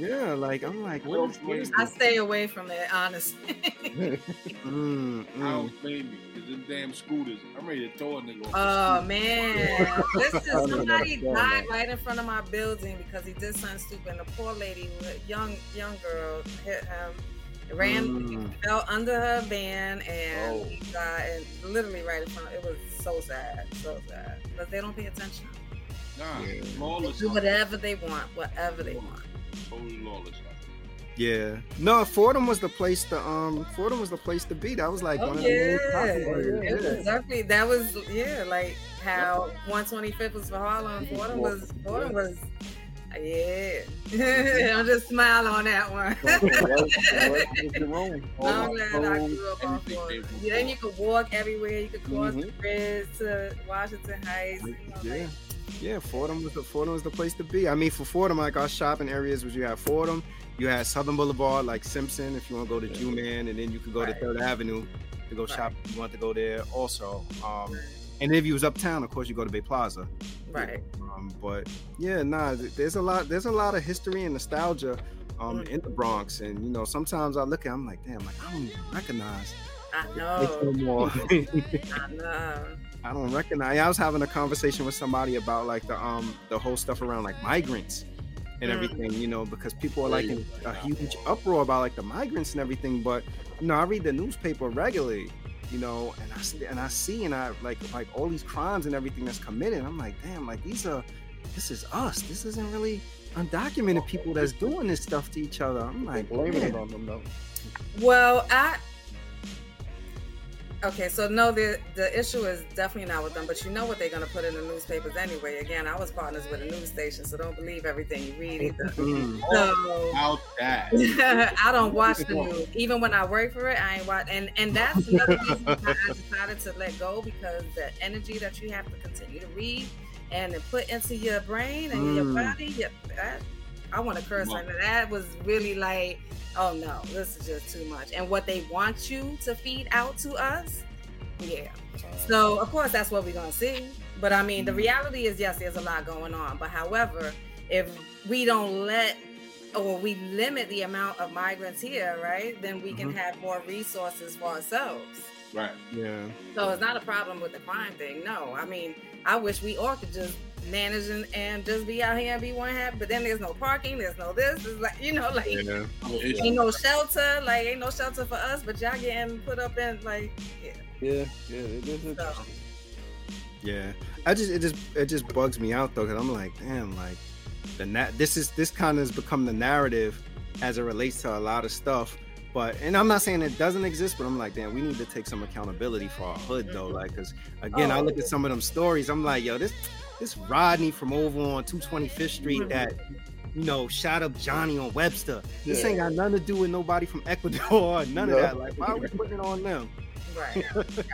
anymore. Yeah, like I'm like, what is, what is I stay away from it, honestly. Mm, I mm. don't blame you, because them damn scooters, I'm ready to throw a nigga off. Oh man! Listen, I don't somebody died right in front of my building because he did something stupid. And the poor lady, young young girl, hit him, ran Mm. fell under her van and Oh. he died and literally right in front. Of, It was so sad, so sad. But they don't pay attention. Nah, Yeah. They do whatever they want, whatever they want. Totally lawless. out Yeah. No, Fordham was the place to um Fordham was the place to be. That was like Oh one of yeah, the most popular. it definitely that was yeah, like how 125th was for Harlem. Fordham was Fordham was yeah. I'm just smiling on that one. I'm glad I grew up on Everything Fordham. Yeah, then you could walk everywhere. You could cross the Mhm. bridge to Washington Heights. You know, Yeah. like, Yeah, Fordham was the Fordham was the place to be. I mean, for Fordham, like our shopping areas was you had Fordham, you had Southern Boulevard, like Simpson, if you want to go to Jew Man, and then you could go Right. to Third Avenue to go Right. shop. If you want to go there also. Um, and if you was uptown, of course, you go to Bay Plaza. right. Um, but yeah, nah, there's a lot. There's a lot of history and nostalgia um, Mm. in the Bronx, and you know, sometimes I look at, I'm like, damn, like I don't even recognize I know. no more. I know. I don't recognize. I was having a conversation with somebody about like the um the whole stuff around like migrants and Mm. everything, you know, because people are like in a huge uproar about like the migrants and everything. But you know, I read the newspaper regularly, you know, and I see, and I see and I like like all these crimes and everything that's committed. I'm like, damn, like these are this is us. This isn't really undocumented people that's doing this stuff to each other. I'm like, Blaming it on them though. Well, I okay. So no, the the issue is definitely not with them, but you know what they're gonna put in the newspapers anyway. Again, I was partners with a news station, so don't believe everything you read either. Mm. So Out that. I don't watch the news. Even when I work for it, I ain't watch. And and that's another reason why I decided to let go because the energy that you have to continue to read and to put into your brain and your Mm. body, your, that, I want to curse on that. That was really like, oh no, this is just too much. And what they want you to feed out to us, yeah. So of course that's what we're gonna see. But I mean, the reality is yes, there's a lot going on. But however, if we don't let or we limit the amount of migrants here, right, then we can Mhm. have more resources for ourselves. Right. Yeah. So it's not a problem with the crime thing. No, I mean, I wish we all could just manage and, and just be out here and be one happy. But then there's no parking, there's no this. It's like you know, like Yeah. ain't no shelter, like ain't no shelter for us. But y'all getting put up in like yeah. Yeah, yeah, it is So. Yeah, I just it just it just bugs me out though, because I'm like, damn, like the na- this is this kind of has become the narrative as it relates to a lot of stuff. But and I'm not saying it doesn't exist, but I'm like, damn, we need to take some accountability for our hood though, like, because again, I oh. look at some of them stories, I'm like, yo, this this Rodney from over on 225th Street that you know shot up Johnny on Webster. This Yeah. ain't got nothing to do with nobody from Ecuador, none No. of that. Like, why are we putting it on them? right, right, right.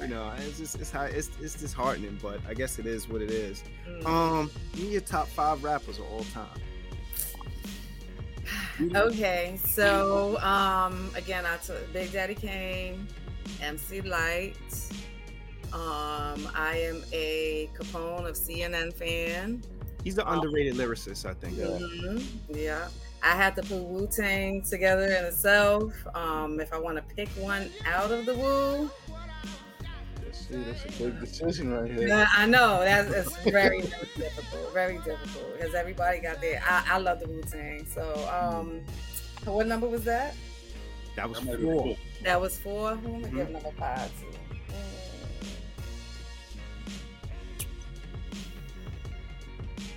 You know, it's just it's how it's it's disheartening, but I guess it is what it is. Mm. Um, give me your top five rappers of all time. Okay, so um again I took Big Daddy Kane, MC Lyte. Um I am a Capone of CNN fan. He's the underrated lyricist, I think. Yeah. Mhm, Yeah. I had to put Wu Tang together in itself. Um, if I want to pick one out of the Wu, see, that's a big decision right here. yeah, I know that's it's very, very difficult, very difficult because everybody got their. I, I love the Wu Tang. So, um, what number was that? That was That might be four. That was four. Who am I Mhm. giving number five to?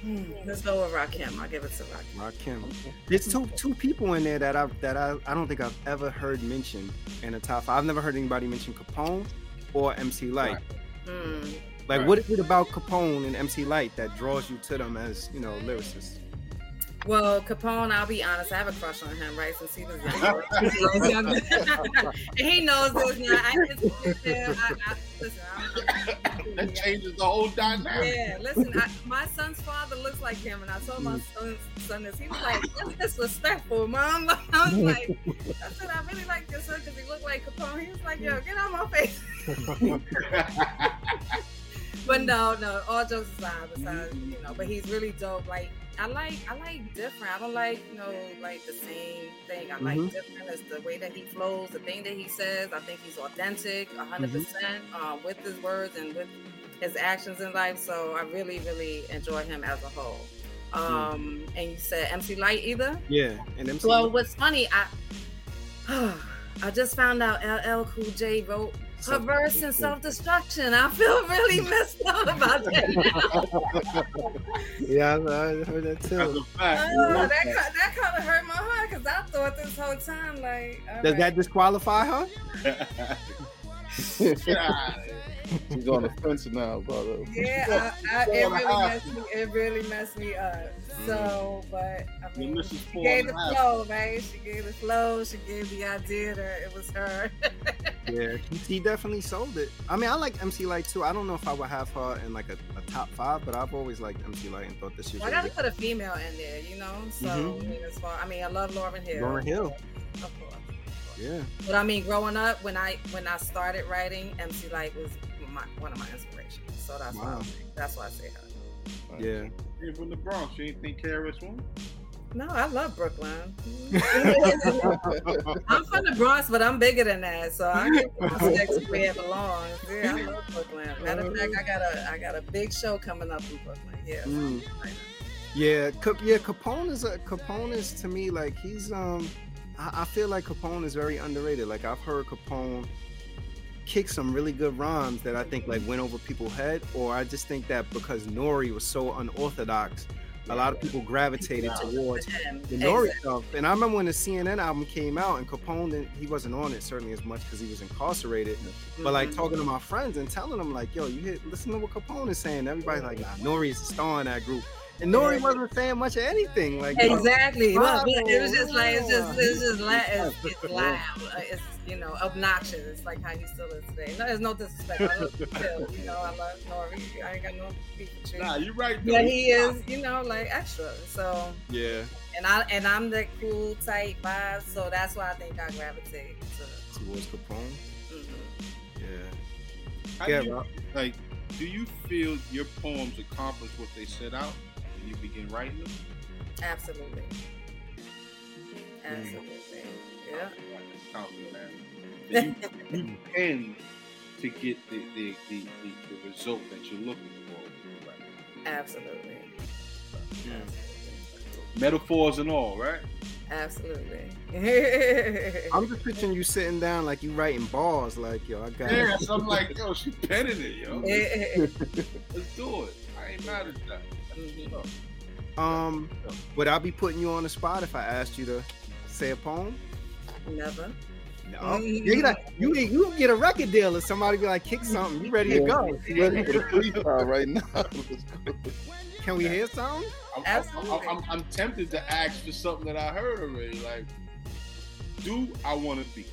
Hmm. Let's go with Rakim. I'll give it to Rakim. Rakim. There's two two people in there that I that I, I don't think I've ever heard mentioned in the top five. I've never heard anybody mention Capone or MC Lyte. Hmm. Like, Right. what is it about Capone and MC Lyte that draws you to them as you know lyricists? Well, Capone, I'll be honest, I have a crush on him, right? Since he was young. Since he was and he knows this now. I just yeah, uh, I, I, listen, That changes the whole dynamic. yeah, listen, I, my son's father looks like him, and I told my son, son this. He was like, "That's disrespectful, mom." I was like, "I said I really like your son because he looked like Capone." He was like, "Yo, get out my face." But no, no. All jokes aside, besides you know, but he's really dope. Like I like, I like different. I don't like you know like the same thing. I like Mhm. different. It's the way that he flows, the thing that he says. I think he's authentic, a hundred percent, um, with his words and with his actions in life. So I really, really enjoy him as a whole. Um, and you said MC Lyte either. Yeah, and MC. Well, what's funny, I I just found out LL Cool J wrote her and self destruction. I feel really messed up about that. yeah, I heard that That's too. a fact. Oh, that, ki- that kind of hurt my heart because I thought this whole time, like, Does right. that disqualify her? Get out of here. She's on the fence now, brother. Yeah, I, I, it Four and a really messed me. It really messed me up. So, but I The mean, Mrs. she gave the flow, right? She gave the flow. She gave the idea that it was her. Yeah, he, he definitely sold it. I mean, I like MC Lyte too. I don't know if I would have her in like a, a top five, but I've always liked MC Lyte and thought this was I really gotta put a female in there, you know. So Mhm. I mean, as far, I mean, I love Lauryn Hill. Lauryn Hill. of course. Yeah. But I mean, growing up, when I when I started writing, MC Lyte was my, one of my inspirations. So that's why Wow. that's why I say her. Yeah. You're from the Bronx. You ain't think KRS One? No, I love Brooklyn. I'm from the Bronx, but I'm bigger than that, so I get respect where it belongs. Yeah, I love Brooklyn. Matter of fact, I got a I got a big show coming up in Brooklyn. Yeah. Mm. Yeah, Cap- yeah. Capone is a Capone is to me like he's um. I, I feel like Capone is very underrated. Like I've heard Capone kick some really good rhymes that I think like went over people's head, or I just think that because Nori was so unorthodox, a lot of people gravitated towards the Nori exactly. stuff. And I remember when the CNN album came out, and Capone didn't, he wasn't on it certainly as much because he was incarcerated. But like Mhm. talking to my friends and telling them like, yo, you hit, listen to what Capone is saying. Everybody's like, nah, Nori is the star in that group. And Nori wasn't saying much of anything. Like, Exactly. But, but it was just like it's just it's just Yeah. it's, loud. It's you know obnoxious. It's like how he still is today. No, there's no disrespect. I love Phil. You know, I love Nori. I ain't got no beef with you. Nah, you're right. though. But he is, you know, like extra. So yeah, and I and I'm the cool type vibe. So that's why I think I gravitate to. towards Capone. mhm. Yeah, How yeah, do you, like, do you feel your poems accomplish what they set out when you begin writing them? Absolutely. Absolutely. Yeah. Confident that you, you pen to get the the, the, the, the result that you're looking for. Right. Absolutely. Yeah. Metaphors and all, right? Absolutely. I'm just picturing you sitting down like you writing bars. Like, yo, I got Yeah, it. so I'm like, yo, she penning it, yo. Let's do it. I ain't mad at that. Mhm. Um, would I be putting you on the spot if I asked you to say a poem? Never. No. Mhm. You like you you get a record deal or somebody be like kick something. You ready to go? Ready for the freestyle right now? Can we hear something? I'm, Absolutely. I'm, I'm, I'm tempted to ask for something that I heard already. Like, do I want to be?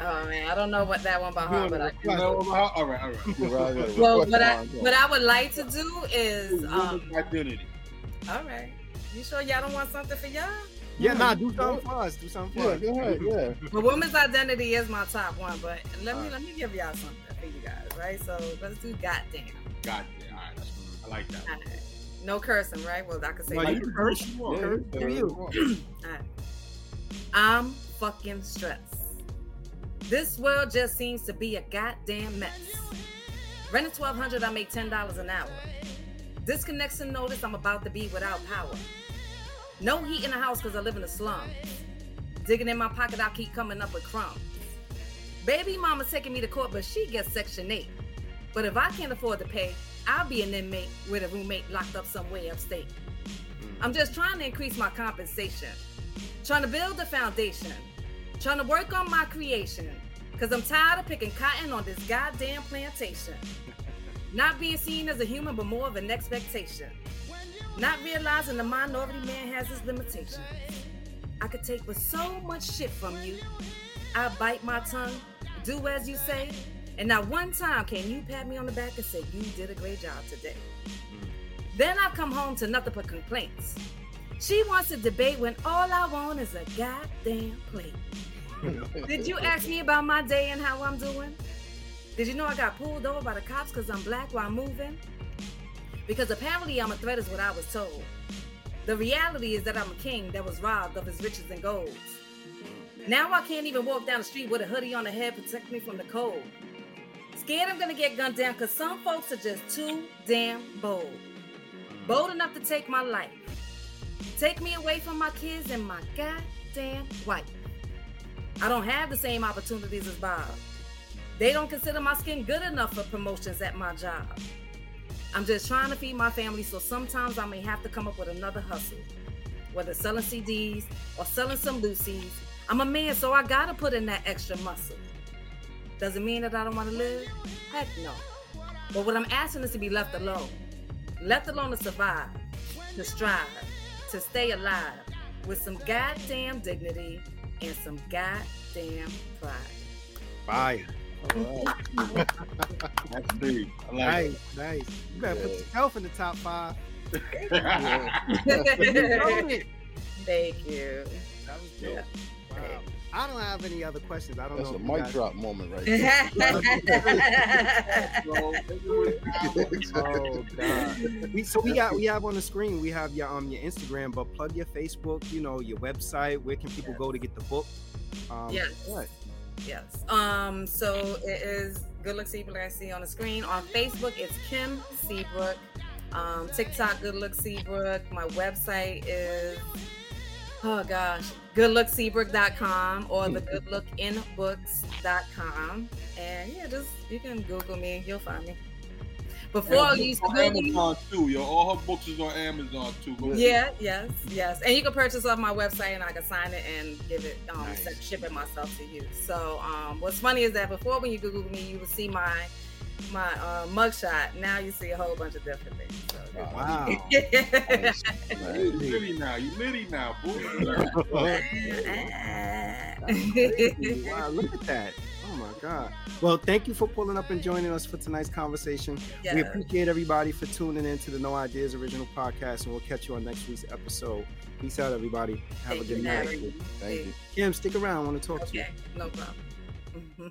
Oh man, I don't know what that one by heart, but I You know, about- all right, all right. Right, right. well, Request what I line, what I would like to do is um. Identity. All right. You sure y'all don't want something for y'all? Yeah, Yeah, nah, do can something do for us. Do something Yeah, for us. go ahead. Yeah. Well, woman's identity is my top one, but let me Alright. let me give y'all something for you guys, right? So let's do goddamn. God, yeah, all right, that's, I like that. All right. No cursing, right? Well, I could say No, you can curse. you want. Yeah, Curse yeah, for you. Alright. I'm fucking stressed. This world just seems to be a goddamn mess. Renting 1200 I make $10 an hour. Disconnection notice I'm about to be without power. No heat in the house because I live in the slum. Digging in my pocket, I keep coming up with crumbs. Baby mama's taking me to court, but she gets Section 8. But if I can't afford to pay, I'll be an inmate with a roommate locked up somewhere upstate. I'm just trying to increase my compensation, trying to build a foundation, trying to work on my creation, because I'm tired of picking cotton on this goddamn plantation. Not being seen as a human, but more of an expectation. Not realizing the minority man has his limitations. I could take with so much shit from you. I bite my tongue, do as you say, and not one time can you pat me on the back and say you did a great job today. Mm. Then I come home to nothing but complaints. She wants to debate when all I want is a goddamn plate. Did you ask me about my day and how I'm doing? Did you know I got pulled over by the cops because I'm black while moving? Because apparently I'm a threat, is what I was told. The reality is that I'm a king that was robbed of his riches and golds. Now I can't even walk down the street with a hoodie on the head, protect me from the cold. Scared I'm gonna get gunned down because some folks are just too damn bold. Bold enough to take my life. Take me away from my kids and my goddamn wife. I don't have the same opportunities as Bob. They don't consider my skin good enough for promotions at my job. I'm just trying to feed my family, so sometimes I may have to come up with another hustle, whether selling CDs or selling some loosies. I'm a man, so I gotta put in that extra muscle. Does it mean that I don't want to live? Heck no. But what I'm asking is to be left alone. Left alone to survive, to strive, to stay alive with some goddamn dignity and some goddamn pride. Fire. That's deep. I like Nice, nice. You better put yourself in the top five. Thank you. That was dope. Wow. I don't have any other questions. I don't That's know. a if mic guys- drop moment right there. Bro, Oh God. We, so we got we have on the screen. We have your um your Instagram, but plug your Facebook. You know your website. Where can people go to get the book? Um, Yes. what? Yes. Um, so it is Good Look Seabrook I see on the screen. On Facebook, it's Kim Seabrook. Um, TikTok, Good Look Seabrook. My website is oh gosh, goodlookseabrook.com or the goodlookinbooks.com. And yeah, just you can Google me, you'll find me. Before you used to on Google me, Amazon too, yo. All her books is on Amazon too. Go Yeah, yes, yes. And you can purchase off my website and I can sign it and give it, um, Nice. send- ship it myself to you. So, um, what's funny is that before when you Google me, you would see my my uh, mugshot. Now you see a whole bunch of different things. So, Wow. Nice, You man. litty now. You litty now, boy. wow, look at that. God. Well, thank you for pulling up and joining us for tonight's conversation. We appreciate everybody for tuning in to the No Ideas Original Podcast, and we'll catch you on next week's episode. Peace out, everybody. Have Thank a good night. Thank you. Kim, stick around. I want to talk to you. No problem. Mm-hmm.